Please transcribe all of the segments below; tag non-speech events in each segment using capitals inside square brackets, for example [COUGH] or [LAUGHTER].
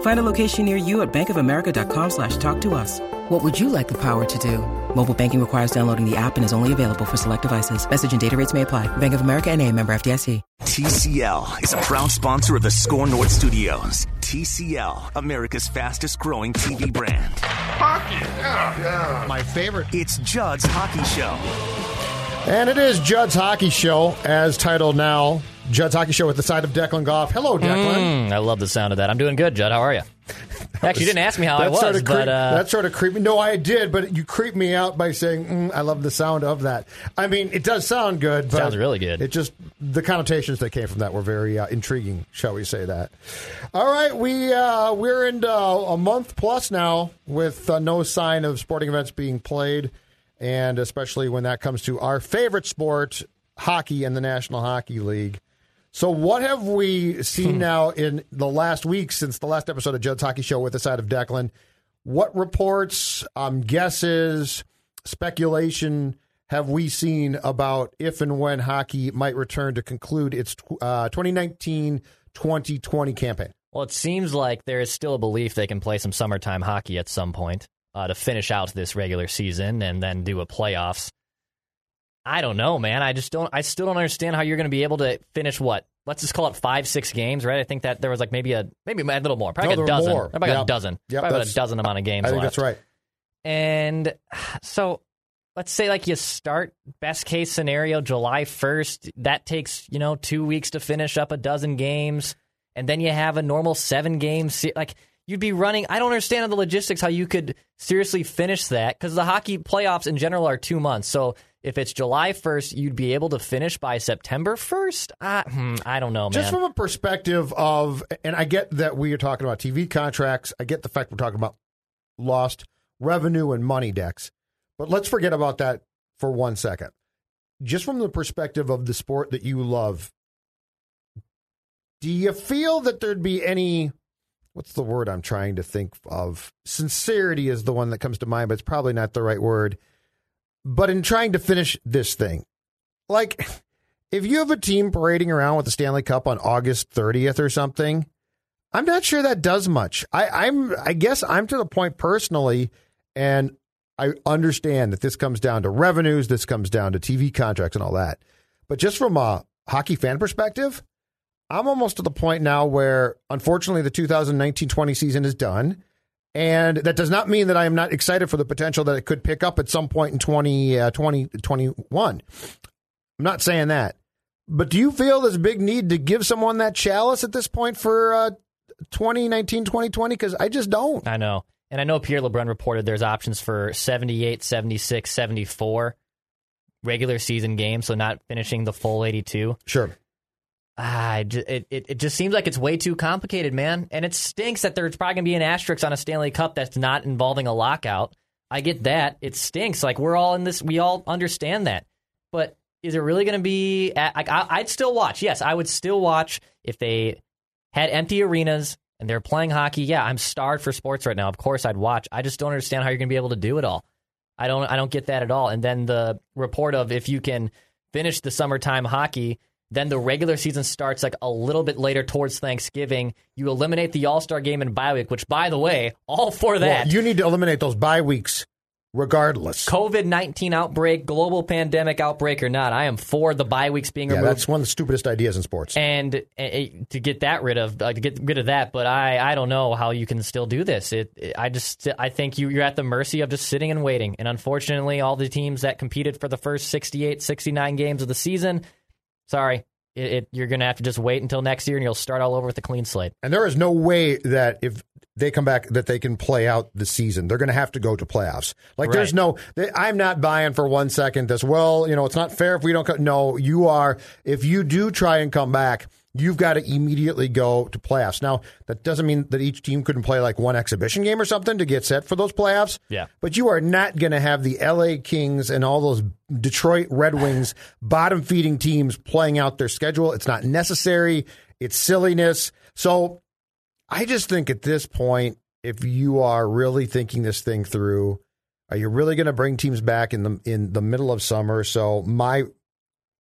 Find a location near you at bankofamerica.com slash talk to us. What would you like the power to do? Mobile banking requires downloading the app and is only available for select devices. Message and data rates may apply. Bank of America and a member FDIC. TCL is a proud sponsor of the SKOR North Studios. TCL, America's fastest growing TV brand. Hockey, yeah, yeah. My favorite. It's Judd's Hockey Show. And it is Judd's Hockey Show, as titled now. Judd's Hockey Show with the side of Declan Goff. Hello, Declan. Mm, I love the sound of that. I'm doing good, Judd. How are you? [LAUGHS] Actually, you didn't ask me how I was, sort of but uh, that sort of creeped me. No, I did, but you creeped me out by saying, mm, "I love the sound of that." I mean, it does sound good. But Sounds really good. It just the connotations that came from that were very uh, intriguing, shall we say that? All right, we uh, we're into a month plus now with uh, no sign of sporting events being played, and especially when that comes to our favorite sport, hockey, and the National Hockey League. So, what have we seen now in the last week since the last episode of Judd's Hockey Show with the side of Declan? What reports, um, guesses, speculation have we seen about if and when hockey might return to conclude its uh, 2019 2020 campaign? well, it seems like there is still a belief they can play some summertime hockey at some point uh, to finish out this regular season and then do a playoffs. I don't know, man. I just don't. I still don't understand how you're going to be able to finish what. Let's just call it five, six games, right? I think that there was like maybe a maybe a little more, probably No, a dozen, more. probably Yep. a dozen, Yep, probably about a dozen amount of games. I think left. that's right. And so let's say like you start best case scenario July 1st, that takes, you know, 2 weeks to finish up a dozen games and then you have a normal 7 game se- like you'd be running I don't understand the logistics how you could seriously finish that cuz the hockey playoffs in general are 2 months. So if it's July 1st, you'd be able to finish by September 1st? I, hmm, I don't know, man. Just from a perspective of, and I get that we are talking about TV contracts. I get the fact we're talking about lost revenue and money decks. But let's forget about that for one second. Just from the perspective of the sport that you love, do you feel that there'd be any, what's the word I'm trying to think of? Sincerity is the one that comes to mind, but it's probably not the right word. But in trying to finish this thing, like, if you have a team parading around with the Stanley Cup on August 30th or something, I'm not sure that does much. I, I'm, I guess I'm to the point personally, and I understand that this comes down to revenues, this comes down to TV contracts and all that. But just from a hockey fan perspective, I'm almost to the point now where, unfortunately, the 2019-20 season is done. And that does not mean that I am not excited for the potential that it could pick up at some point in 20, uh, 2021. I'm not saying that. But do you feel this big need to give someone that chalice at this point for uh, 2019 2020? Because I just don't. I know. And I know Pierre LeBrun reported there's options for 78, 76, 74 regular season games, so not finishing the full 82. Sure. Ah, it, it, it just seems like it's way too complicated, man. And it stinks that there's probably going to be an asterisk on a Stanley Cup that's not involving a lockout. I get that. It stinks. Like, we're all in this, we all understand that. But is it really going to be, like, I'd still watch. Yes, I would still watch if they had empty arenas and they're playing hockey. Yeah, I'm starved for sports right now. Of course, I'd watch. I just don't understand how you're going to be able to do it all. I don't. I don't get that at all. And then the report of if you can finish the summertime hockey, then the regular season starts like a little bit later towards Thanksgiving. You eliminate the All Star game and bye week, which, by the way, all for that. Well, you need to eliminate those bye weeks regardless. COVID nineteen outbreak, global pandemic outbreak or not, I am for the bye weeks being Yeah, removed. that's one of the stupidest ideas in sports. and uh, to get that rid of uh, to get rid of that but i i don't know how you can still do this it, it- i just i think you you're at the mercy of just sitting and waiting and unfortunately all the teams that competed for the first 68 69 games of the season sorry it, it, you're going to have to just wait until next year, and you'll start all over with a clean slate. And there is no way that if they come back that they can play out the season. They're going to have to go to playoffs. Like right. there's no. They, I'm not buying for one second this. Well, you know, it's not fair if we don't. Co-. No, you are. If you do try and come back you've got to immediately go to playoffs. Now, that doesn't mean that each team couldn't play like one exhibition game or something to get set for those playoffs. Yeah. But you are not going to have the LA Kings and all those Detroit Red Wings [SIGHS] bottom feeding teams playing out their schedule. It's not necessary. It's silliness. So I just think at this point, if you are really thinking this thing through, are you really going to bring teams back in the in the middle of summer? So my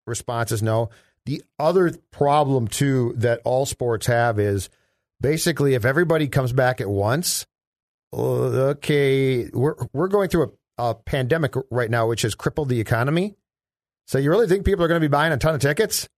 response is no. The other problem, too, that all sports have is basically if everybody comes back at once, okay, we're, we're going through a, a pandemic right now, which has crippled the economy. So you really think people are going to be buying a ton of tickets?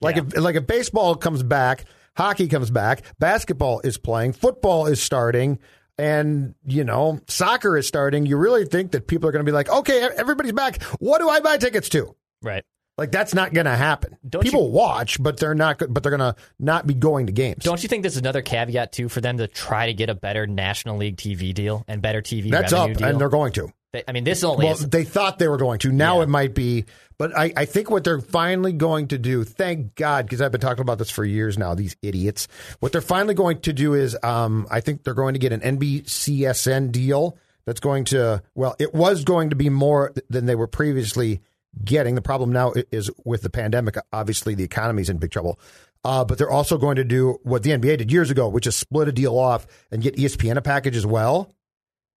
Like yeah. if like if baseball comes back, hockey comes back, basketball is playing, football is starting, and you know soccer is starting. You really think that people are going to be like, okay, everybody's back. What do I buy tickets to? Right. Like that's not going to happen. Don't People you, watch, but they're not. But they're going to not be going to games. Don't you think this is another caveat too for them to try to get a better National League TV deal and better TV? That's up, deal? and they're going to. They, I mean, this only. Well, is, they thought they were going to. Now yeah. it might be. But I, I think what they're finally going to do. Thank God, because I've been talking about this for years now. These idiots. What they're finally going to do is, um, I think they're going to get an NBCSN deal that's going to. Well, it was going to be more than they were previously getting. The problem now is with the pandemic. Obviously, the economy's in big trouble. Uh, but they're also going to do what the NBA did years ago, which is split a deal off and get ESPN a package as well.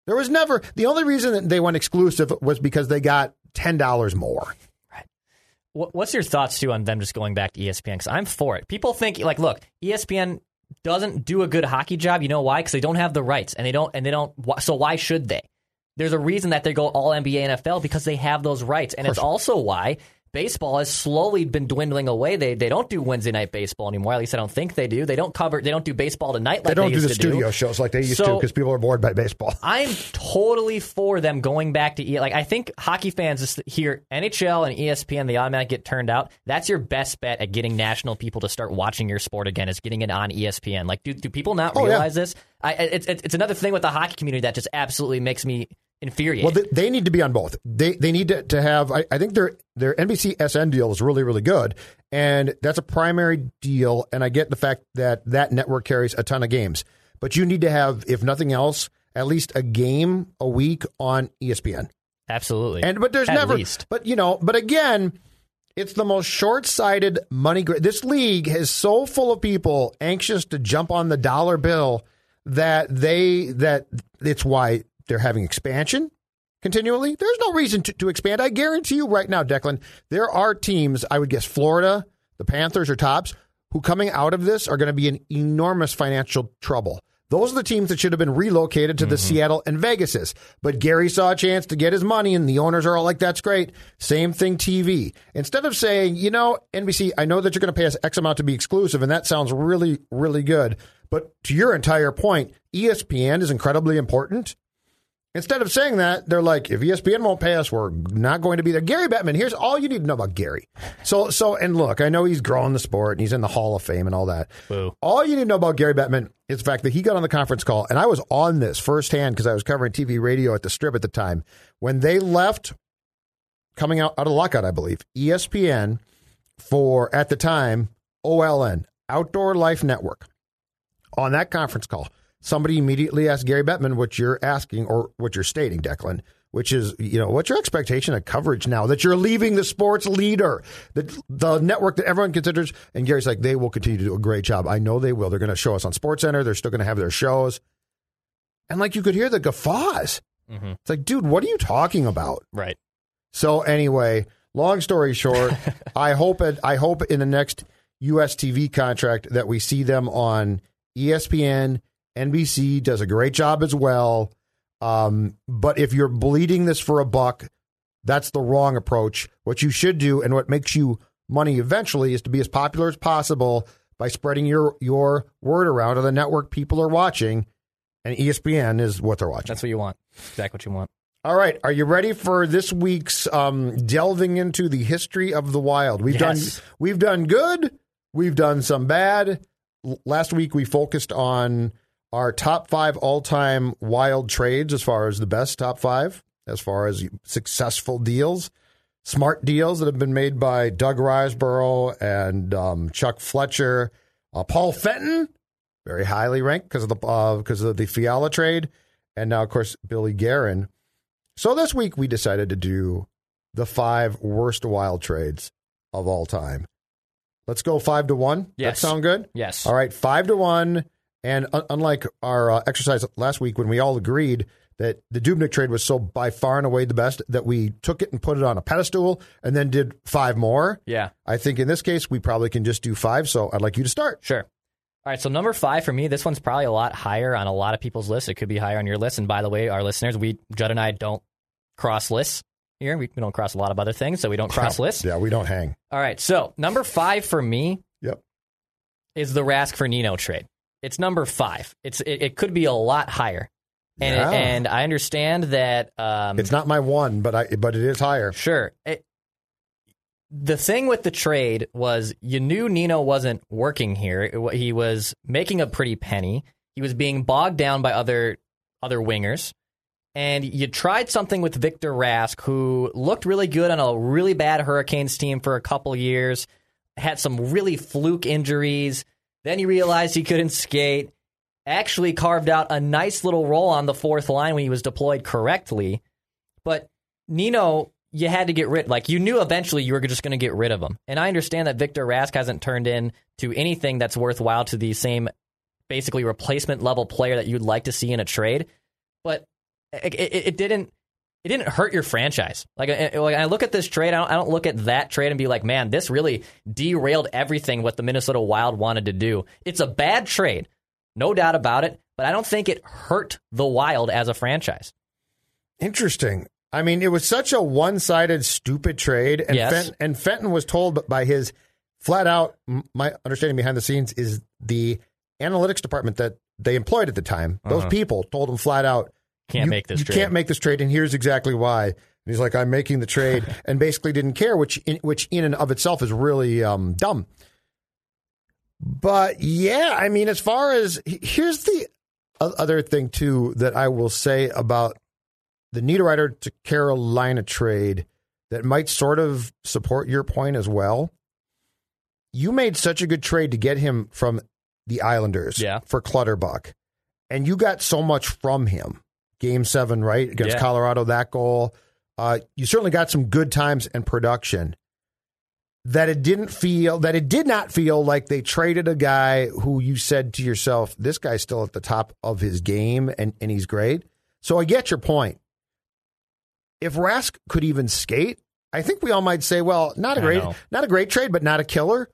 There was never the only reason that they went exclusive was because they got ten dollars more. Right. What's your thoughts too on them just going back to ESPN? Because I'm for it. People think like, look, ESPN doesn't do a good hockey job. You know why? Because they don't have the rights, and they don't, and they don't. So why should they? There's a reason that they go all NBA NFL because they have those rights. And it's also why baseball has slowly been dwindling away. They they don't do Wednesday night baseball anymore. At least I don't think they do. They don't cover. They don't do baseball tonight like they don't they do the studio do. shows like they used so, to because people are bored by baseball. [LAUGHS] I'm totally for them going back to like I think hockey fans hear NHL and ESPN they automatically get turned out. That's your best bet at getting national people to start watching your sport again is getting it on ESPN. Like do do people not oh, realize yeah. this? I, it's it's another thing with the hockey community that just absolutely makes me infuriating. Well, they, they, need to be on both. They they need to, to have. I, I, think their their NBC SN deal is really really good, and that's a primary deal. And I get the fact that that network carries a ton of games, but you need to have, if nothing else, at least a game a week on ESPN. Absolutely. And but there's at never. Least. But you know, but again. It's the most short-sighted money. This league is so full of people anxious to jump on the dollar bill that they that it's why they're having expansion continually. There's no reason to, to expand. I guarantee you right now, Declan, there are teams, I would guess Florida, the Panthers or Tops, who coming out of this are going to be in enormous financial trouble. Those are the teams that should have been relocated to mm-hmm. the Seattle and Vegases. But Gary saw a chance to get his money, and the owners are all like, that's great. Same thing, TV. Instead of saying, you know, NBC, I know that you're going to pay us X amount to be exclusive, and that sounds really, really good. But to your entire point, ESPN is incredibly important. Instead of saying that, they're like, if ESPN won't pay us, we're not going to be there. Gary Bettman, here's all you need to know about Gary. So, so, and look, I know he's growing the sport and he's in the Hall of Fame and all that. Boo. All you need to know about Gary Bettman is the fact that he got on the conference call, and I was on this firsthand because I was covering TV radio at the Strib at the time when they left, coming out out of lockout, I believe, ESPN for at the time OLN Outdoor Life Network. On that conference call, somebody immediately asked Gary Bettman what you're asking or what you're stating, Declan, which is, you know, what's your expectation of coverage now that you're leaving the sports leader, the, the network that everyone considers? And Gary's like, they will continue to do a great job. I know they will. They're going to show us on Sports Center. They're still going to have their shows. And like you could hear the guffaws. Mm-hmm. It's like, dude, what are you talking about? Right. So anyway, long story short, [LAUGHS] I hope it, I hope in the next US TV contract that we see them on ESPN NBC does a great job as well. Um, but if you're bleeding this for a buck, that's the wrong approach. What you should do and what makes you money eventually is to be as popular as possible by spreading your your word around on the network people are watching, and ESPN is what they're watching. That's what you want. Exactly what you want. All right, are you ready for this week's um, delving into the history of the wild? We've Yes. done we've done good, we've done some bad. L- Last week we focused on our top five all time wild trades as far as the best top five, as far as successful deals, smart deals that have been made by Doug Risebrough and um, Chuck Fletcher, uh, Paul Fenton, very highly ranked because of the uh, because of the Fiala trade, and now of course Billy Guerin. So this week we decided to do the five worst wild trades of all time. Let's go five to one. Yes. That sound good? Yes. All right, five to one. And un- unlike our uh, exercise last week when we all agreed that the Dubnyk trade was so by far and away the best that we took it and put it on a pedestal and then did five more. Yeah. I think in this case we probably can just do five. So I'd like you to start. Sure. All right, so number five for me, this one's probably a lot higher on a lot of people's lists. It could be higher on your list. And by the way, our listeners, we Judd and I don't cross lists here. We, we don't cross a lot of other things, so we don't cross [LAUGHS] lists. Yeah, we don't hang. All right, so number five for me Yep. is the Rask for Nino trade. It's number five. It's it, it could be a lot higher, and Yeah. and I understand that. Um, It's not my one, but I but it is higher. Sure. It- the thing with the trade was you knew Nino wasn't working here. It He was making a pretty penny. He was being bogged down by other other wingers. And you tried something with Victor Rask, who looked really good on a really bad Hurricanes team for a couple years, had some really fluke injuries. Then he realized he couldn't skate. Actually, carved out a nice little role on the fourth line when he was deployed correctly. But Nino, you had to get rid. Like you knew eventually you were just going to get rid of him. And I understand that Victor Rask hasn't turned in to anything that's worthwhile to the same, basically replacement level player that you'd like to see in a trade. But it, it, it didn't. It didn't hurt your franchise. Like, I- like I look at this trade, I don't, I don't look at that trade and be like, man, this really derailed everything what the Minnesota Wild wanted to do. It's a bad trade, no doubt about it. But I don't think it hurt the Wild as a franchise. Interesting. I mean, it was such a one-sided, stupid trade, and Yes. Fenton, and Fenton was told by his flat out. My understanding behind the scenes is the analytics department that they employed at the time. Those people told him flat out, Uh-huh. Can't "You- make this You trade." can't make this trade, and here's exactly why." And he's like, "I'm making the trade," [LAUGHS] and basically didn't care, which in, which in and of itself is really um, dumb. But yeah, I mean, as far as here's the other thing too that I will say about the Niederreiter to Carolina trade that might sort of support your point as well. You made such a good trade to get him from the Islanders Yeah. for Clutterbuck, and you got so much from him. Game seven, right against Yeah. Colorado, that goal. Uh, you certainly got some good times and production. That it didn't feel that it did not feel like they traded a guy who you said to yourself, "This guy's still at the top of his game and and he's great." So I get your point if Rask could even skate, I think we all might say, well, not a great, not a great trade, but not a killer.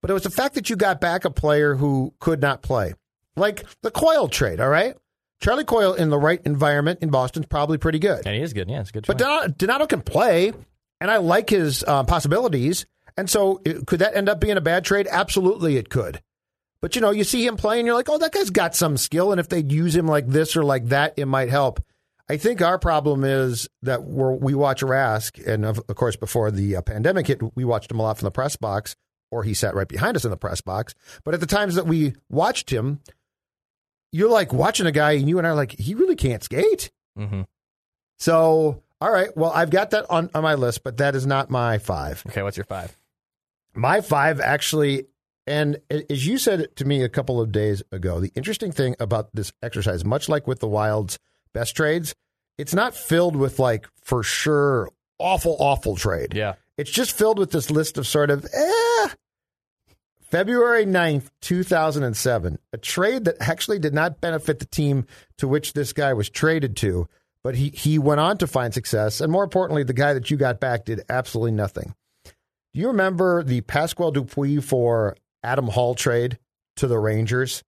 But it was the fact that you got back a player who could not play, like the Coyle trade. All right, Charlie Coyle in the right environment in Boston's probably pretty good, And he is good. Yeah, it's good. but. Donato, Donato can play, and I like his uh, possibilities. And so, it- could that end up being a bad trade? Absolutely, it could. But you know, you see him play, and you're like, oh, that guy's got some skill, and if they'd use him like this or like that, it might help. I think our problem is that we watch Rask, and of, of course, before the uh, pandemic hit, we watched him a lot from the press box, or he sat right behind us in the press box. But at the times that we watched him, you're like watching a guy, and you and I are like, he really can't skate. Mhm. So, all right, well, I've got that on, on my list, but that is not my five. Okay, what's your five? My five actually, and as you said to me a couple of days ago, the interesting thing about this exercise, much like with the Wild's best trades, it's not filled with like for sure awful, awful trade. Yeah. It's just filled with this list of sort of, eh. February 9th, 2007, a trade that actually did not benefit the team to which this guy was traded to, but he, he went on to find success. And more importantly, the guy that you got back did absolutely nothing. Do you remember the Pascal Dupuis for Adam Hall trade to the Rangers?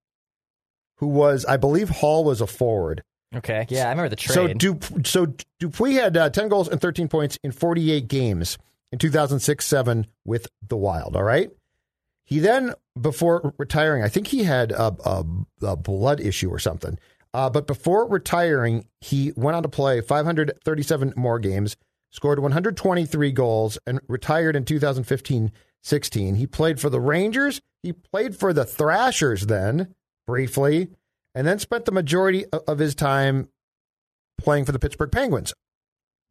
Who was, I believe, Hall was a forward. Okay. Yeah, I remember the So, trade. Dup- so Dupuis had uh, 10 goals and 13 points in 48 games in 2006 7 with the Wild. All right. He then, before retiring, I think he had a, a, a blood issue or something. Uh, but before retiring, he went on to play 537 more games, scored 123 goals, and retired in 2015 16. He played for the Rangers. He played for the Thrashers then, briefly, and then spent the majority of- of his time playing for the Pittsburgh Penguins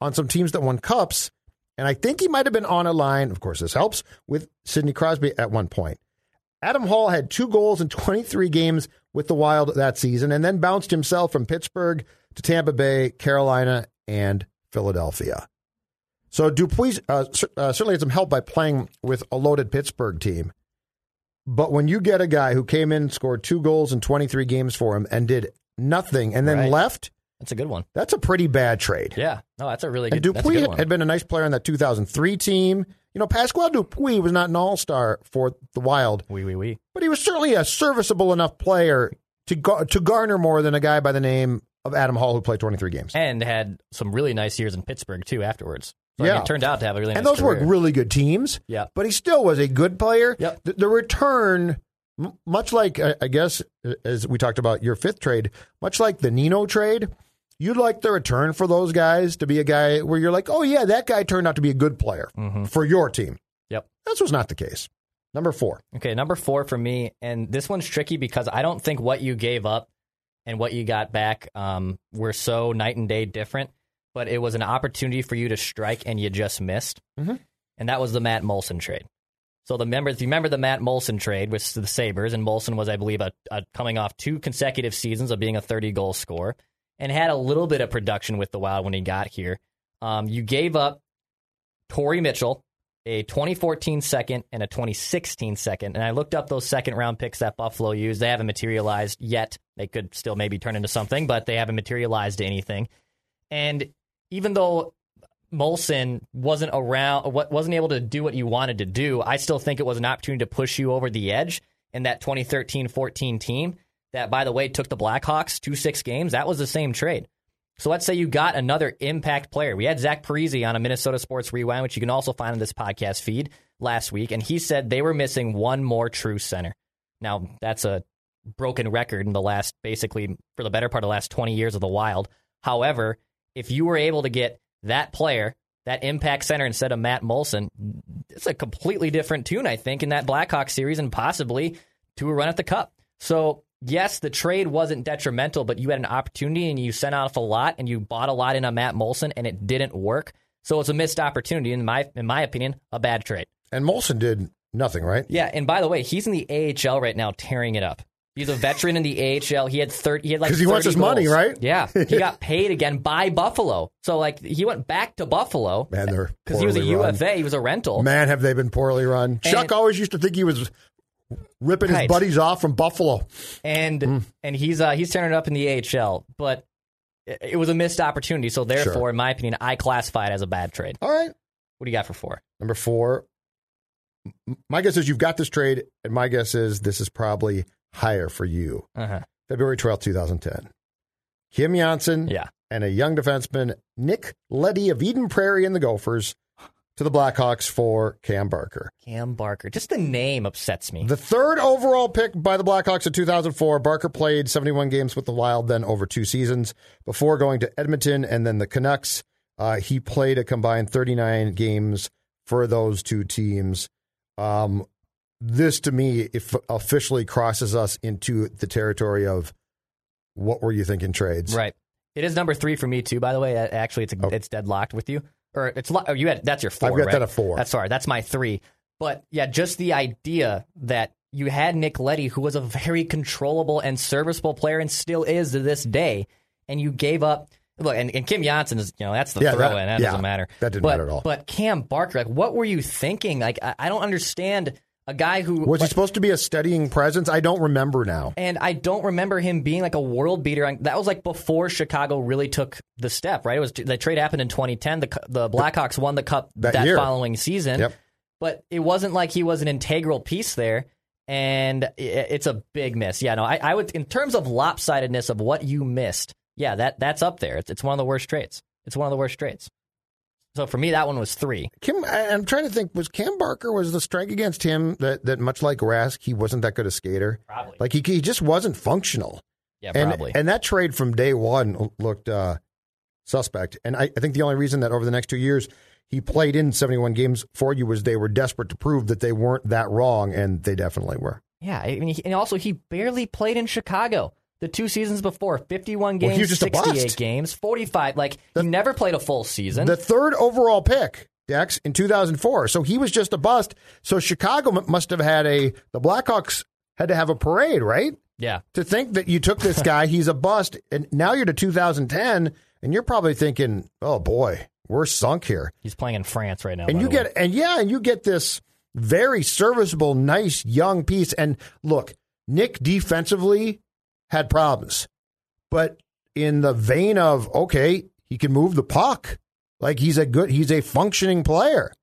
on some teams that won cups. And I think he might have been on a line, of course, this helps, with Sidney Crosby at one point. Adam Hall had two goals in 23 games with the Wild that season and then bounced himself from Pittsburgh to Tampa Bay, Carolina, and Philadelphia. So Dupuis uh, uh, certainly had some help by playing with a loaded Pittsburgh team. But when you get a guy who came in, scored two goals in 23 games for him, and did nothing, and then Right. left, That's a good one. that's a pretty bad trade. Yeah. No, that's a really And good. that's a Dupuis good one. had been a nice player on that 2003 team. You know, Pascal Dupuis was not an all star for the Wild, Wee wee wee. but he was certainly a serviceable enough player to gar- to garner more than a guy by the name of Adam Hall who played 23 games. And had some really nice years in Pittsburgh too afterwards. So, I Yeah. mean, it turned out to have a really and nice those were really good teams. Yeah. But he still was a good player. Yep. The, the return, m- much like, I I guess, as we talked about your fifth trade, much like the Nino trade, you'd like the return for those guys to be a guy where you're like, oh, yeah, that guy turned out to be a good player for your team. Yep. This was not the case. Number four. Okay, number four for me, and this one's tricky because I don't think what you gave up and what you got back um, were so night and day different. But it was an opportunity for you to strike, and you just missed. Mhm. And that was the Matt Moulson trade. So the member, if you remember the Matt Moulson trade with the Sabres, and Moulson was, I believe, a, a coming off two consecutive seasons of being a 30 goal scorer, and had a little bit of production with the Wild when he got here. Um, you gave up Torrey Mitchell, a 2014 second and a 2016 second. And I looked up those second round picks that Buffalo used. They haven't materialized yet. They could still maybe turn into something, but they haven't materialized to anything. And even though Moulson wasn't around, wasn't able to do what you wanted to do, I still think it was an opportunity to push you over the edge in that 2013 14 team that, by the way, took the Blackhawks to six games. That was the same trade. So let's say you got another impact player. We had Zach Parise on a Minnesota Sports Rewind, which you can also find on this podcast feed last week, and he said they were missing one more true center. Now, that's a broken record in the last, basically, for the better part of the last 20 years of the Wild. However, if you were able to get that player, that impact center instead of Matt Moulson, it's a completely different tune, I think, in that Blackhawk series and possibly to a run at the cup. So, yes, the trade wasn't detrimental, but you had an opportunity and you sent off a lot and you bought a lot in on Matt Moulson and it didn't work. So it's a missed opportunity, in my in my opinion, a bad trade. And Moulson did nothing, right? Yeah, and by the way, he's in the AHL right now, tearing it up. He's a veteran in the AHL. He had thirty. He had like [LAUGHS] 'Cause he wants 30 his money, right? Yeah, he got [LAUGHS] paid again by Buffalo. So like he went back to Buffalo Man, they're [LAUGHS] because he was a run. UFA. He was a rental. Man, have they been poorly run. Chuck always used to think he was ripping his buddies off from Buffalo. and Hmm. and he's uh, he's turning it up in the AHL, but it, it was a missed opportunity. So therefore, Sure. in my opinion, I classify it as a bad trade. All right. What do you got for four? Number four. My guess is you've got this trade, and my guess is this is probably higher for you. Uh-huh. February twelfth, 2010. Kim Johnsson Yeah, and a young defenseman, Nick Leddy of Eden Prairie and the Gophers, to the Blackhawks for Cam Barker. Cam Barker. Just the name upsets me. The third overall pick by the Blackhawks in 2004, Barker played 71 games with the Wild, then over two seasons before going to Edmonton and then the Canucks. Uh, he played a combined 39 games for those two teams. Um, this, to me, if officially crosses us into the territory of what were you thinking trades? Right. It is number three for me too. By the way, actually, it's Oh. it's deadlocked with you, or it's oh, you had that's your 4 I've got right? that at four. That's sorry, that's my three. But yeah, just the idea that you had Nick Leddy, who was a very controllable and serviceable player, and still is to this day, and you gave up. Look, and, and Kim Johnsson is, you know, that's the Yeah, throw that- in. That yeah, doesn't matter. that didn't but, matter at all. But Cam Barker, like, what were you thinking? Like, I, I don't understand a guy who Was he like, supposed to be a steadying presence? I don't remember now. and I don't remember him being like a world beater. That was like before Chicago really took the step, right? It was the trade happened in 2010. The the Blackhawks won the cup That that, following season. Yep. But it wasn't like he was an integral piece there, and it's a big miss. Yeah, no, I, I would in terms of lopsidedness of what you missed. Yeah, that that's up there. It's, it's one of the worst trades. It's one of the worst trades. So for me, that one was three. Kim, I- I'm trying to think. Was Cam Barker was the strike against him that that much like Rask, he wasn't that good a skater. Probably. Like he he just wasn't functional. Yeah, and, probably. And that trade from day one looked uh, suspect. And I, I think the only reason that over the next two years he played in 71 games for you was they were desperate to prove that they weren't that wrong, and they definitely were. yeah, I mean, he- and also he barely played in Chicago the two seasons before. 51 games, just 68 games, 45. Like he never played a full season. The third overall pick, Dex, in 2004. So he was just a bust. So Chicago must have had a, the Blackhawks had to have a parade, right? yeah, To think that you took this [LAUGHS] guy, he's a bust, and now you're to 2010, and you're probably thinking, oh boy, we're sunk here. he's playing in France right now. and you the way. get and yeah, and you get this very serviceable, nice young piece. And look, Nick defensively had problems, but in the vein of okay, he can move the puck. Like he's a good, he's a functioning player.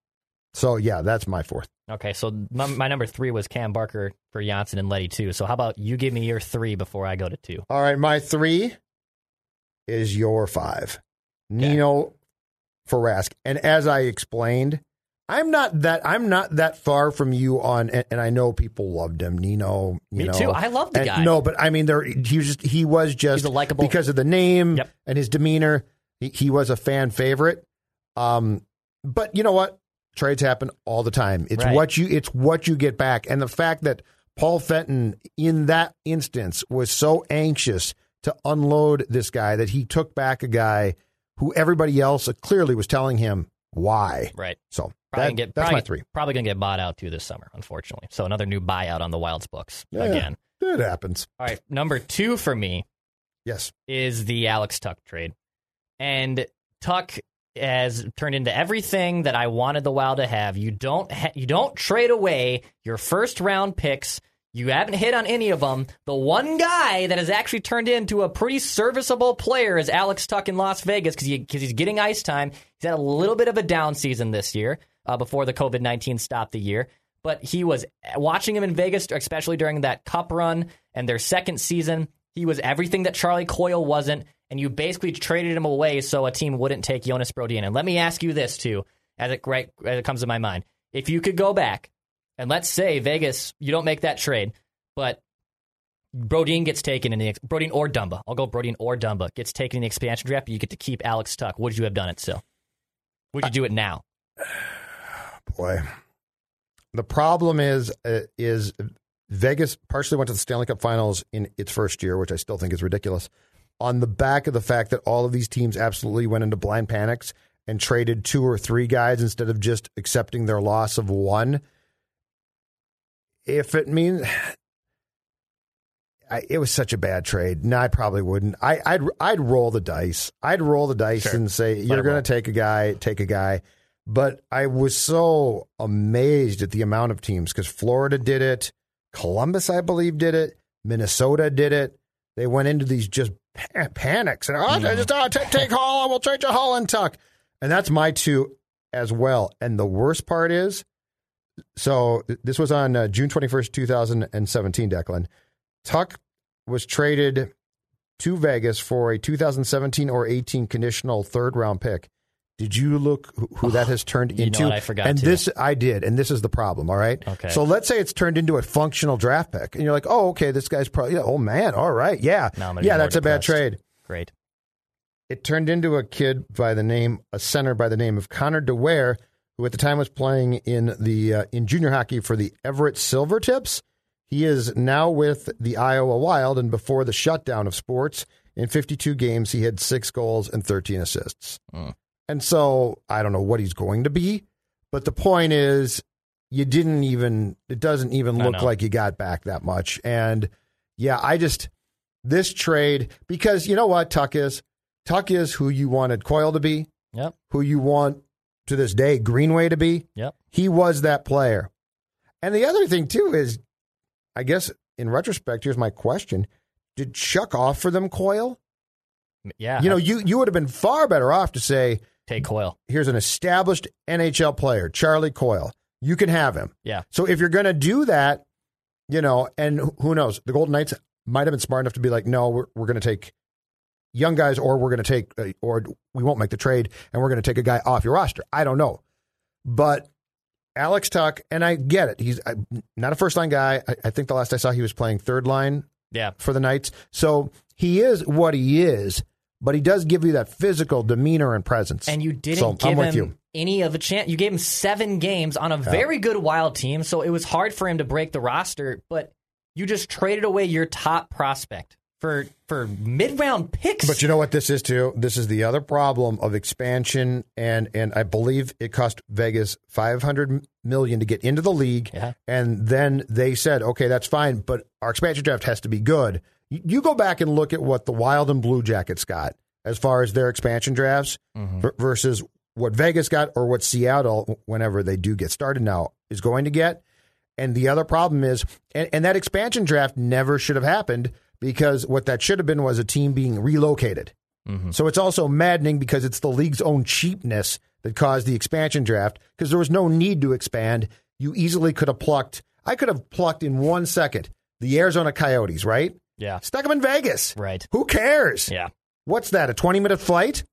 So yeah, that's my fourth. Okay, so my, my number three was Cam Barker for Johnsson and Leddy too. So how about you give me your three before I go to two? All right, my three is your five, Nino for Rask. And as I explained, I'm not that I'm not that far from you on, and, and I know people loved him. Nino, you Me know, too. I love the and- guy. No, but I mean, there he was just he was just likable- because of the name Yep. and his demeanor. He, he was a fan favorite. Um, but you know what? Trades happen all the time. It's Right. what you it's what you get back, and the fact that Paul Fenton in that instance was so anxious to unload this guy that he took back a guy who everybody else clearly was telling him why. Right. So Probably that- get that's probably, my three. Probably gonna get bought out too this summer, unfortunately. So another new buyout on the Wild's books Yeah. again. It happens. All right, number two for me Yes. is the Alex Tuch trade, and Tuch has turned into everything that I wanted the Wild to have. You don't ha- you don't trade away your first round picks. You haven't hit on any of them. The one guy that has actually turned into a pretty serviceable player is Alex Tuch in Las Vegas because he, 'cause he's getting ice time. He's had a little bit of a down season this year uh, before the COVID 19 stopped the year. But he was watching him in Vegas, especially during that cup run and their second season. He was everything that Charlie Coyle wasn't, and you basically traded him away so a team wouldn't take Jonas Brodin. And let me ask you this too, as it right as it comes to my mind: if you could go back and let's say Vegas, you don't make that trade, but Brodin gets taken in the Brodin or Dumba. I'll go Brodin or Dumba gets taken in the expansion draft. You get to keep Alex Tuch. Would you have done it still? Would you do it now? [SIGHS] Boy, the problem is uh, is Vegas partially went to the Stanley Cup Finals in its first year, which I still think is ridiculous. On the back of the fact that all of these teams absolutely went into blind panics and traded two or three guys instead of just accepting their loss of one. If it means [SIGHS] I, it was such a bad trade, no, I probably wouldn't. I, I'd I'd roll the dice. I'd roll the dice Sure. and say you're going to take a guy, take a guy. But I was so amazed at the amount of teams because Florida did it, Columbus, I believe, did it, Minnesota did it. They went into these just pa- panics and oh, I just oh, take, take Haula, we'll trade you Haula and Tuch, and that's my two as well. And the worst part is, so this was on uh, June twenty first, two thousand and seventeen. Declan Tuch was traded to Vegas for a 2017 or 18 conditional third round pick. Did you look who, that has [SIGHS] turned into? I forgot And to. this I did, and this is the problem. All right. Okay. So let's say it's turned into a functional draft pick, and you're like, oh, okay, this guy's probably, yeah, oh man, all right, yeah, Now I'm gonna be yeah, that's a bad trade. Great. It turned into a kid by the name, a center by the name of Connor Dewar, who at the time was playing in the uh, in junior hockey for the Everett Silvertips. He is now with the Iowa Wild, and before the shutdown of sports, in 52 games, he had six goals and 13 assists. Mm. And so I don't know what he's going to be, but the point is, you didn't even, it doesn't even look like you got back that much. And yeah, I just, this trade, because you know what Tuch is? Tuch is who you wanted Coyle to be, Yep. who you want to this day Greenway to be. Yep. He was that player. And the other thing, too, is I guess in retrospect, here's my question Did Chuck offer them Coyle? Yeah. You know, you, you would have been far better off to say, take Coyle. here's an established NHL player, Charlie Coyle. You can have him. Yeah. So if you're going to do that, you know, and who knows, the Golden Knights might have been smart enough to be like, no, we're, we're going to take young guys, or we're going to take, uh, or we won't make the trade, and we're going to take a guy off your roster. I don't know, but Alex Tuch, and I get it. He's not a first line guy. I, I think the last I saw, he was playing third line Yeah. for the Knights. So he is what he is, but he does give you that physical demeanor and presence. And you didn't So, give him you. any of a chance. You gave him seven games on a very good wild team, so it was hard for him to break the roster. But you just traded away your top prospect for for mid round picks. But you know what this is too? This is the other problem of expansion and and I believe it cost Vegas 500 million to get into the league Yeah. and then they said, "Okay, that's fine, but our expansion draft has to be good." You, you go back and look at what the Wild and Blue Jackets got as far as their expansion drafts mm-hmm. ver- versus what Vegas got or what Seattle whenever they do get started now is going to get. And the other problem is, and, and that expansion draft never should have happened because what that should have been was a team being relocated. Mm-hmm. So it's also maddening because it's the league's own cheapness that caused the expansion draft because there was no need to expand. You easily could have plucked, I could have plucked in one second the Arizona Coyotes, right? yeah, Stuck them in Vegas. right. Who cares? Yeah. What's that, a 20 minute flight?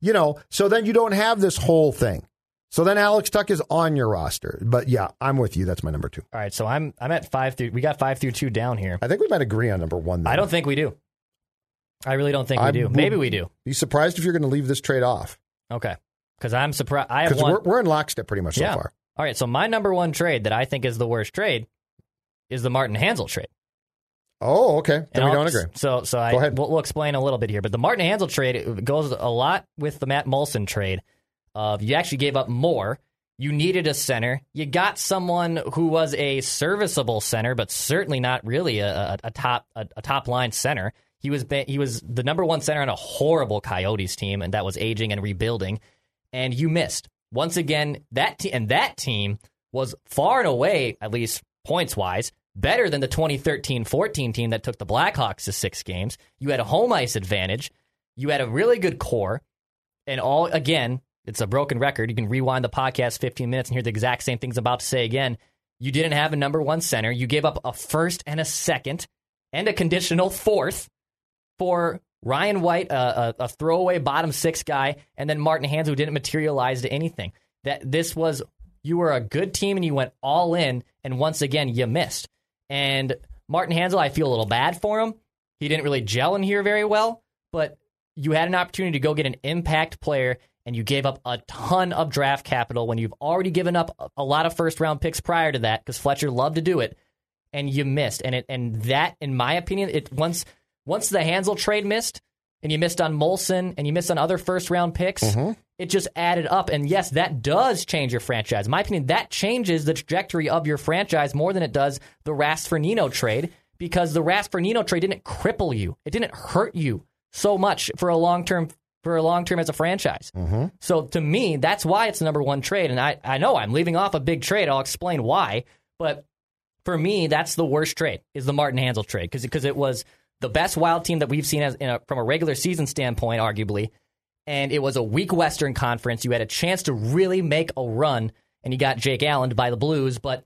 You know, so then you don't have this whole thing. So then Alex Tuch is on your roster. But yeah, I'm with you. That's my number two. All right, so I'm I'm at five through. We got five through two down here. I think we might agree on number one. Then. I don't think we do. I really don't think we do. would- Maybe we do. Be surprised if you're going to leave this trade off Okay, because I'm surprised. I have one. we're, we're in lockstep pretty much so far. All right, so my number one trade that I think is the worst trade is the Martin Hanzal trade. Oh, okay. Then And we I'll- don't agree. So, so I. We'll, we'll explain a little bit here. But the Martin Hanzal trade goes a lot with the Matt Moulson trade. Of you actually gave up more. You needed a center. You got someone who was a serviceable center, but certainly not really a, a, a top a, a top line center. He was he was the number one center on a horrible Coyotes team, and that was aging and rebuilding. And you missed once again. That te- and that team was far and away, at least points wise, better than the 2013-14 team that took the Blackhawks to six games. You had a home ice advantage. You had a really good core, and all again, it's a broken record. You can rewind the podcast 15 minutes and hear the exact same things I'm about to say again. You didn't have a number one center. You gave up a first and a second and a conditional fourth for Ryan White, a, a, a throwaway bottom six guy, and then Martin Hands, who didn't materialize to anything. That this was you were a good team and you went all in, and once again you missed. And Martin Hanzal, I feel a little bad for him. He didn't really gel in here very well, but you had an opportunity to go get an impact player and you gave up a ton of draft capital when you've already given up a- lot of first round picks prior to that because Fletcher loved to do it and you missed. And it and that in my opinion it once once the Hanzal trade missed and you missed on Moulson and you missed on other first round picks mm-hmm. it just added up. And yes that does change your franchise. In my opinion that changes the trajectory of your franchise more than it does the Rask for Nino trade because the Rask for Nino trade didn't cripple you. It didn't hurt you so much for a long term for a long term as a franchise. Mm-hmm. So to me, that's why it's the number one trade. And I, I know I'm leaving off a big trade. I'll explain why. But for me, that's the worst trade is the Martin Hanzal trade because it was the best wild team that we've seen as in a, from a regular season standpoint, arguably. And it was a weak Western Conference. You had a chance to really make a run, and you got Jake Allen by the Blues, but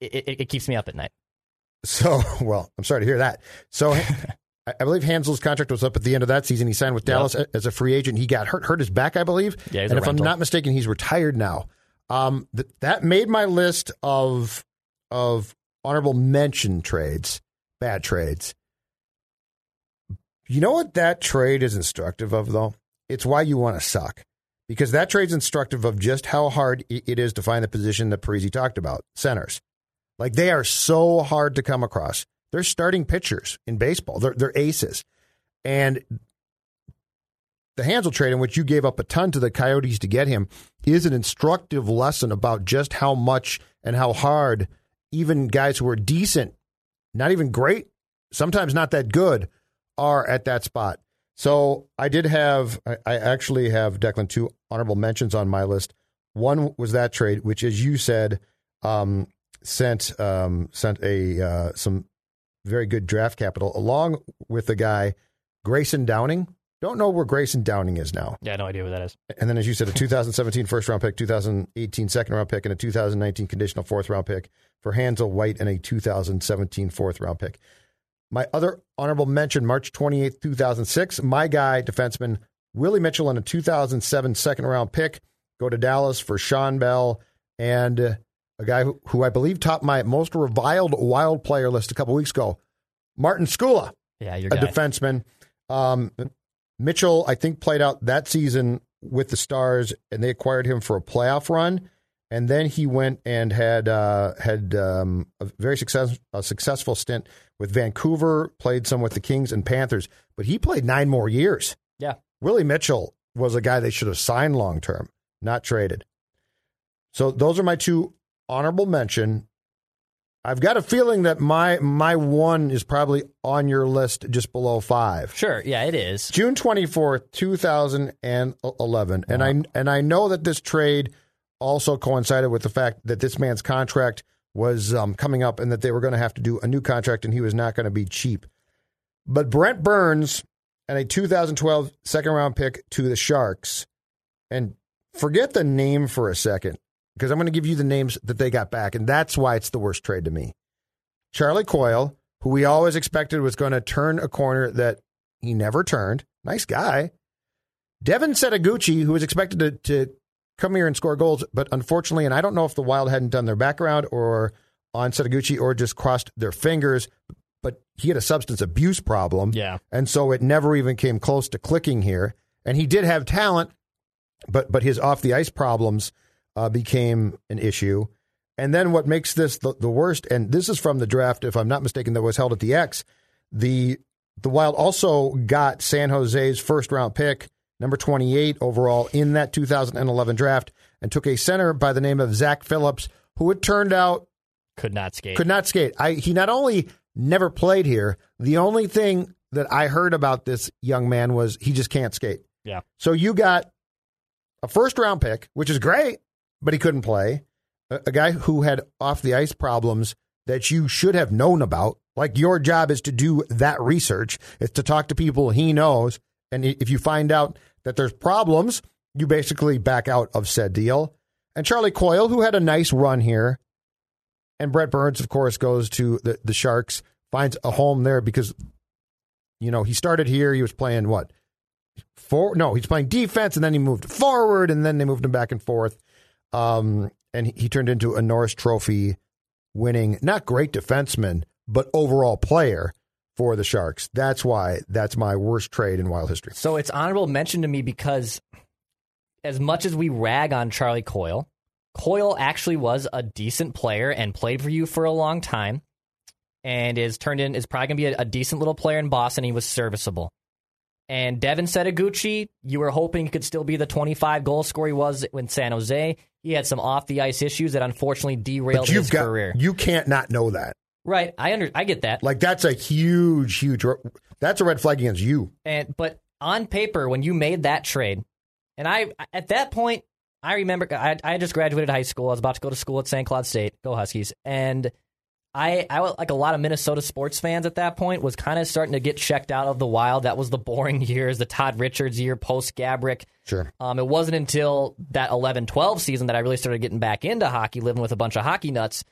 it, it, it keeps me up at night. So, [LAUGHS] well, I'm sorry to hear that. So, [LAUGHS] I believe Hanzal's contract was up at the end of that season. He signed with Dallas as a free agent. He got hurt, hurt his back, I believe. Yeah, and if I'm not mistaken, he's retired now. Um, th- that made my list of of honorable mention trades, bad trades. You know what that trade is instructive of, though? It's why you want to suck. Because that trade's instructive of just how hard it is to find the position that Parise talked about, centers. Like they are so hard to come across. They're starting pitchers in baseball. They're, they're aces. And the Hanzal trade, in which you gave up a ton to the Coyotes to get him, is an instructive lesson about just how much and how hard even guys who are decent, not even great, sometimes not that good, are at that spot. So I did have, I, actually have Declan two honorable mentions on my list. One was that trade, which, as you said, um, sent um, sent a uh, some very good draft capital along with the guy Grayson Downing. Don't know where Grayson Downing is now. Yeah, no idea what that is. And then, as you said, a 2017 first round pick, 2018 second round pick, and a 2019 conditional fourth round pick for Hanzal White and a 2017 fourth round pick. My other honorable mention, March 28th, 2006, my guy, defenseman Willie Mitchell, and a 2007 second round pick go to Dallas for Shawn Belle and uh, a guy who, who I believe topped my most reviled wild player list a couple weeks ago, Martin Skoula. Yeah, your a guy. defenseman. Um, Mitchell, I think, played out that season with the Stars, and they acquired him for a playoff run. And then he went and had uh, had um, a very success, a successful stint with Vancouver. Played some with the Kings and Panthers, but he played nine more years. Yeah. Willie Mitchell was a guy they should have signed long term, not traded. So those are my two honorable mention. I've got a feeling that my my one is probably on your list just below five. Sure, yeah, it is. June twenty fourth, two thousand and eleven, and I and I know that this trade also coincided with the fact that this man's contract was um, coming up and that they were going to have to do a new contract, and he was not going to be cheap. But Brent Burns and a 2012 second round pick to the Sharks, and forget the name for a second because I'm going to give you the names that they got back, and that's why it's the worst trade to me. Charlie Coyle, who we always expected was going to turn a corner that he never turned. Nice guy. Devin Setoguchi, who was expected to, to come here and score goals, but unfortunately, and I don't know if the Wild hadn't done their background or on Setoguchi or just crossed their fingers, but he had a substance abuse problem. Yeah. And so it never even came close to clicking here. And he did have talent, but but his off the ice problems uh, became an issue. And then what makes this the, the worst, and this is from the draft, if I'm not mistaken, that was held at the X. The the Wild also got San Jose's first round pick, number 28 overall in that 2011 draft, and took a center by the name of Zach Phillips, who it turned out Could not skate. could not skate. I he not only never played here, the only thing that I heard about this young man was he just can't skate. Yeah. So you got a first round pick, which is great, but he couldn't play. A, a guy who had off the ice problems that you should have known about. Like your job is to do that research. It's to talk to people he knows, and if you find out that there's problems, you basically back out of said deal. And Charlie Coyle, who had a nice run here, and Brett Burns, of course, goes to the, the Sharks, finds a home there because, you know, he started here. He was playing what? For, no, he's playing defense, and then he moved forward, and then they moved him back and forth. Um, and he, turned into a Norris Trophy winning, not great defenseman, but overall player for the Sharks. That's why that's my worst trade in Wild history. So it's honorable mention to me because as much as we rag on Charlie Coyle, Coyle actually was a decent player and played for you for a long time and is turned in is probably gonna be a, a decent little player in Boston. He was serviceable. And Devin Setoguchi, you were hoping he could still be the 25 goal scorer he was in San Jose. He had some off the ice issues that unfortunately derailed But you've his got career. you can't not know that. right, I under I get that. Like that's a huge, huge. That's a red flag against you. And but on paper, when you made that trade, and I at that point, I remember I I just graduated high school. I was about to go to school at St. Cloud State, go Huskies, and I I was- like a lot of Minnesota sports fans at that point was kind of starting to get checked out of the Wild. That was the boring [LAUGHS] years, the Todd Richards year post Gaborik. Sure. Um, it wasn't until that 11-12 season that I really started getting back into hockey, living with a bunch of hockey nuts.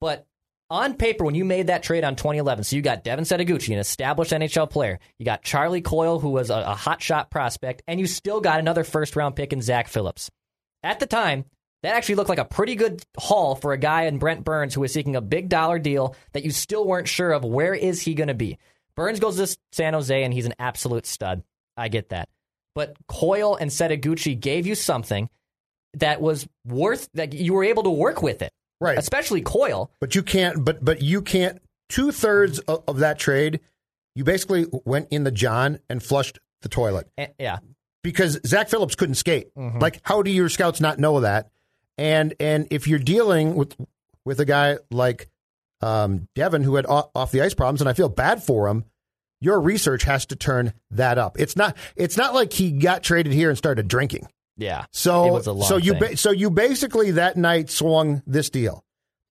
But on paper, when you made that trade on 2011, so you got Devin Setoguchi, an established NHL player, you got Charlie Coyle, who was a, a hot shot prospect, and you still got another first round pick in Zach Phillips. At the time, that actually looked like a pretty good haul for a guy in Brent Burns who was seeking a big dollar deal that you still weren't sure of where is he going to be. Burns goes to San Jose and he's an absolute stud. I get that. But Coyle and Setoguchi gave you something that was worth that you were able to work with it. Right. Especially Coyle. But you can't. But but you can't. Two thirds of, of that trade, you basically went in the John and flushed the toilet Eh, Yeah. because Zach Phillips couldn't skate. Mm-hmm. Like, how do your scouts not know that? And and if you're dealing with with a guy like um, Devin who had off, the ice problems, and I feel bad for him. Your research has to turn that up. It's not. It's not like he got traded here and started drinking. Yeah. So It was a long so you ba- so you basically that night swung this deal.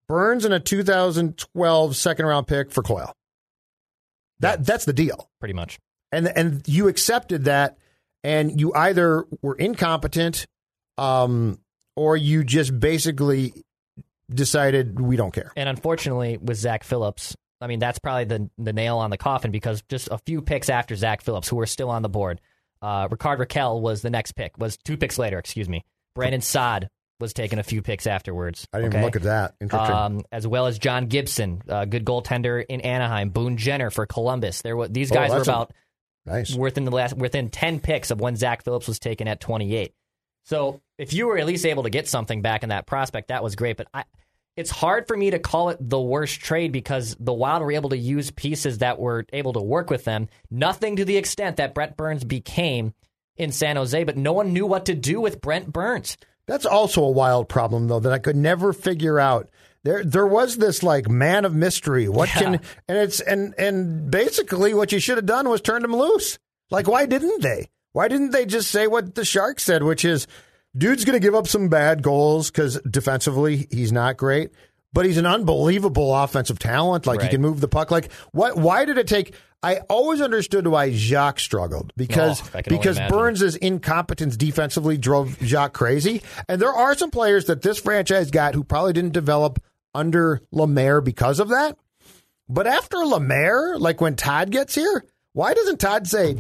Burns and a 2012 second round pick for Coyle. That that's the deal. pretty much. And and you accepted that and you either were incompetent um or you just basically decided we don't care. And unfortunately, with Zach Phillips, I mean, that's probably the, the nail on the coffin because just a few picks after Zach Phillips, who were still on the board, uh, Rickard Rakell was the next pick, was two picks later, excuse me. Brandon Saad was taking a few picks afterwards. I didn't okay? even look at that. Interesting. Um, as well as John Gibson, a good goaltender in Anaheim. Boone Jenner for Columbus. There, were, these Oh, guys were that's a- about nice. within the last within ten picks of when Zach Phillips was taken at 28. So if you were at least able to get something back in that prospect, that was great. But I, it's hard for me to call it the worst trade because the Wild were able to use pieces that were able to work with them. Nothing to the extent that Brett Burns became in San Jose, but no one knew what to do with Brent Burns. That's also a wild problem, though, that I could never figure out. There, there was this like man of mystery. What Yeah. can and it's and and basically what you should have done was turned him loose. Like, why didn't they? Why didn't they just say what the Sharks said, which is, dude's going to give up some bad goals because defensively he's not great, but he's an unbelievable offensive talent. Like he can move the puck. Like what? Why did it take? I always understood why Jacques struggled because Oh, I can only because imagine. Burns' incompetence defensively drove Jacques crazy, and there are some players that this franchise got who probably didn't develop under Lemaire because of that. But after Lemaire, like when Todd gets here, why doesn't Todd say,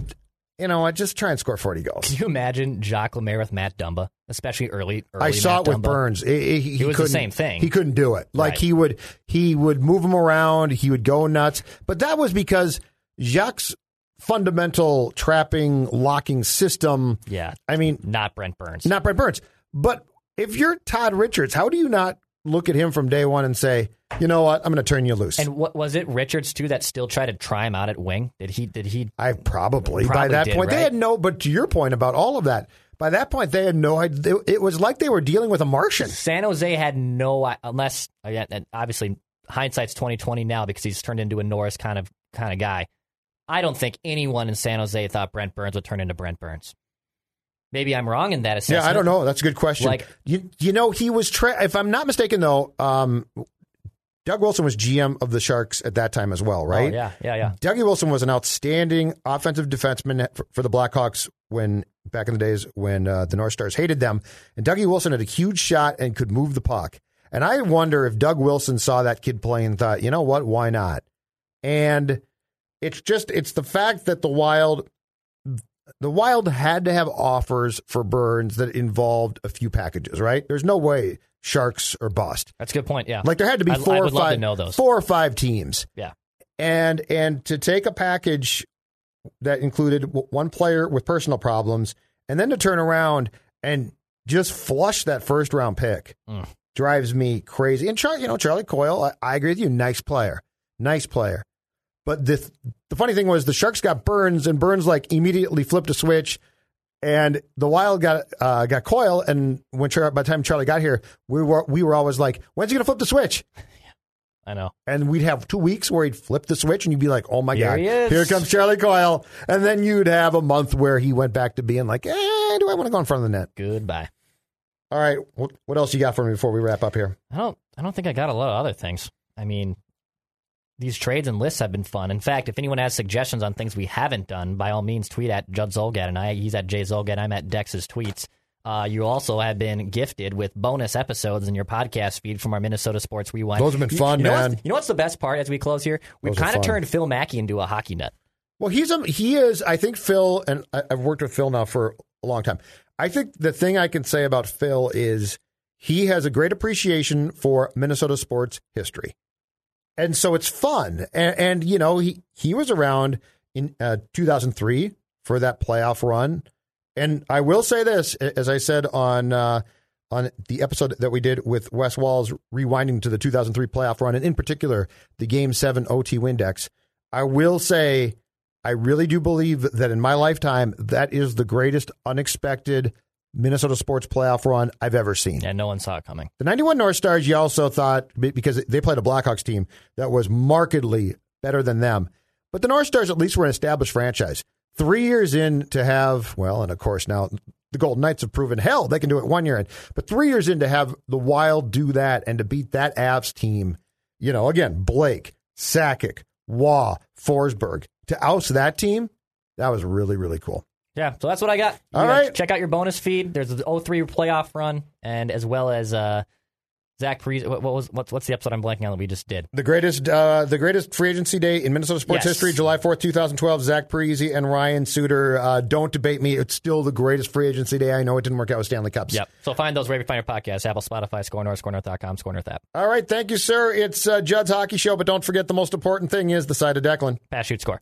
you know what, just try and score forty goals? Can you imagine Jacques Lemaire with Matt Dumba, especially early? early I saw Matt it with Dumba? Burns. He, he, It was the couldn't- same thing. He couldn't do it. Like Right. he would, he would move him around. He would go nuts. But that was because Jacques' fundamental trapping, locking system. Yeah, I mean, not Brent Burns. not Brent Burns. But if you're Todd Richards, how do you not look at him from day one and say, you know what, I'm going to turn you loose? And what was it Richards too that still tried to try him out at wing? Did he? Did he? I probably, by that did, point they had no. But to your point about all of that, by that point they had no idea. It was like they were dealing with a Martian. San Jose had no unless obviously hindsight's twenty twenty now because he's turned into a Norris kind of kind of guy. I don't think anyone in San Jose thought Brent Burns would turn into Brent Burns. Maybe I'm wrong in that assessment. Yeah, I don't know. That's a good question. Like- you, you know, he was. Tra- if I'm not mistaken, though, um, Doug Wilson was GM of the Sharks at that time as well, Oh, right? yeah, yeah, yeah. Dougie Wilson was an outstanding offensive defenseman for, for the Blackhawks when back in the days when uh, the North Stars hated them. And Dougie Wilson had a huge shot and could move the puck. And I wonder if Doug Wilson saw that kid play and thought, you know what, why not? And it's just it's the fact that the Wild the Wild had to have offers for Burns that involved a few packages, right? There's no way Sharks or bust. That's a good point. Yeah, Like there had to be I- I four or would love to five four or five teams yeah. and and to take a package that included one player with personal problems and then to turn around and just flush that first round pick Mm. drives me crazy. And Char- you know Charlie Coyle, I, I agree with you, nice player, nice player. But the the funny thing was the Sharks got Burns and Burns like immediately flipped a switch. And the Wild got uh, got Coyle, and when Char- by the time Charlie got here, we were we were always like, "When's he gonna flip the switch?" [LAUGHS] I know. and we'd have two weeks where he'd flip the switch, and you'd be like, "Oh my Here god, he is." here comes Charlie Coyle!" And then you'd have a month where he went back to being like, eh, "Do I want to go in front of the net?" Goodbye. All right, what, what else you got for me before we wrap up here? I don't. I don't think I got a lot of other things. I mean, these trades and lists have been fun. In fact, if anyone has suggestions on things we haven't done, by all means, tweet at Judd Zulgad and I. He's at Jay Zulgad. I'm at Dex's tweets. Uh, you also have been gifted with bonus episodes in your podcast feed from our Minnesota Sports Rewind. Those have been You- fun, you know man. What's, you know what's the best part as we close here? We've kind of turned Phil Mackey into a hockey nut. Well, he's a, he is. I think Phil, and I, I've worked with Phil now for a long time. I think the thing I can say about Phil is he has a great appreciation for Minnesota sports history, and so it's fun. And, and you know, he he was around in uh, 2003 for that playoff run. And I will say this, as I said on uh, on the episode that we did with Wes Walz, rewinding to the 2003 playoff run, and in particular the Game Seven OT Windex. I will say, I really do believe that in my lifetime, that is the greatest unexpected Minnesota sports playoff run I've ever seen. Yeah, no one saw it coming. The 91 North Stars, you also thought, because they played a Blackhawks team that was markedly better than them. But the North Stars at least were an established franchise. Three years in to have, well, and of course now the Golden Knights have proven hell they can do it one year in. But three years in to have the Wild do that and to beat that Avs team, you know, again, Blake, Sakic, Roy, Forsberg, to oust that team, that was really, really cool. Yeah, so that's what I got. You All right. Check out your bonus feed. There's the 03 playoff run, and as well as uh, Zach Parise. What, what was what's, what's the episode I'm blanking on that we just did? The greatest, uh, the greatest free agency day in Minnesota sports Yes. history, July fourth, two thousand twelve. Zach Parise and Ryan Suter. Uh, don't debate me; it's still the greatest free agency day. I know it didn't work out with Stanley Cups. Yep. So find those wherever you find your podcasts: Apple, Spotify, SKOR North, SKORNorth.com, SKOR North app. All right, thank you, sir. It's uh, Judd's hockey show, but don't forget the most important thing is the side of Declan. Pass, shoot, score.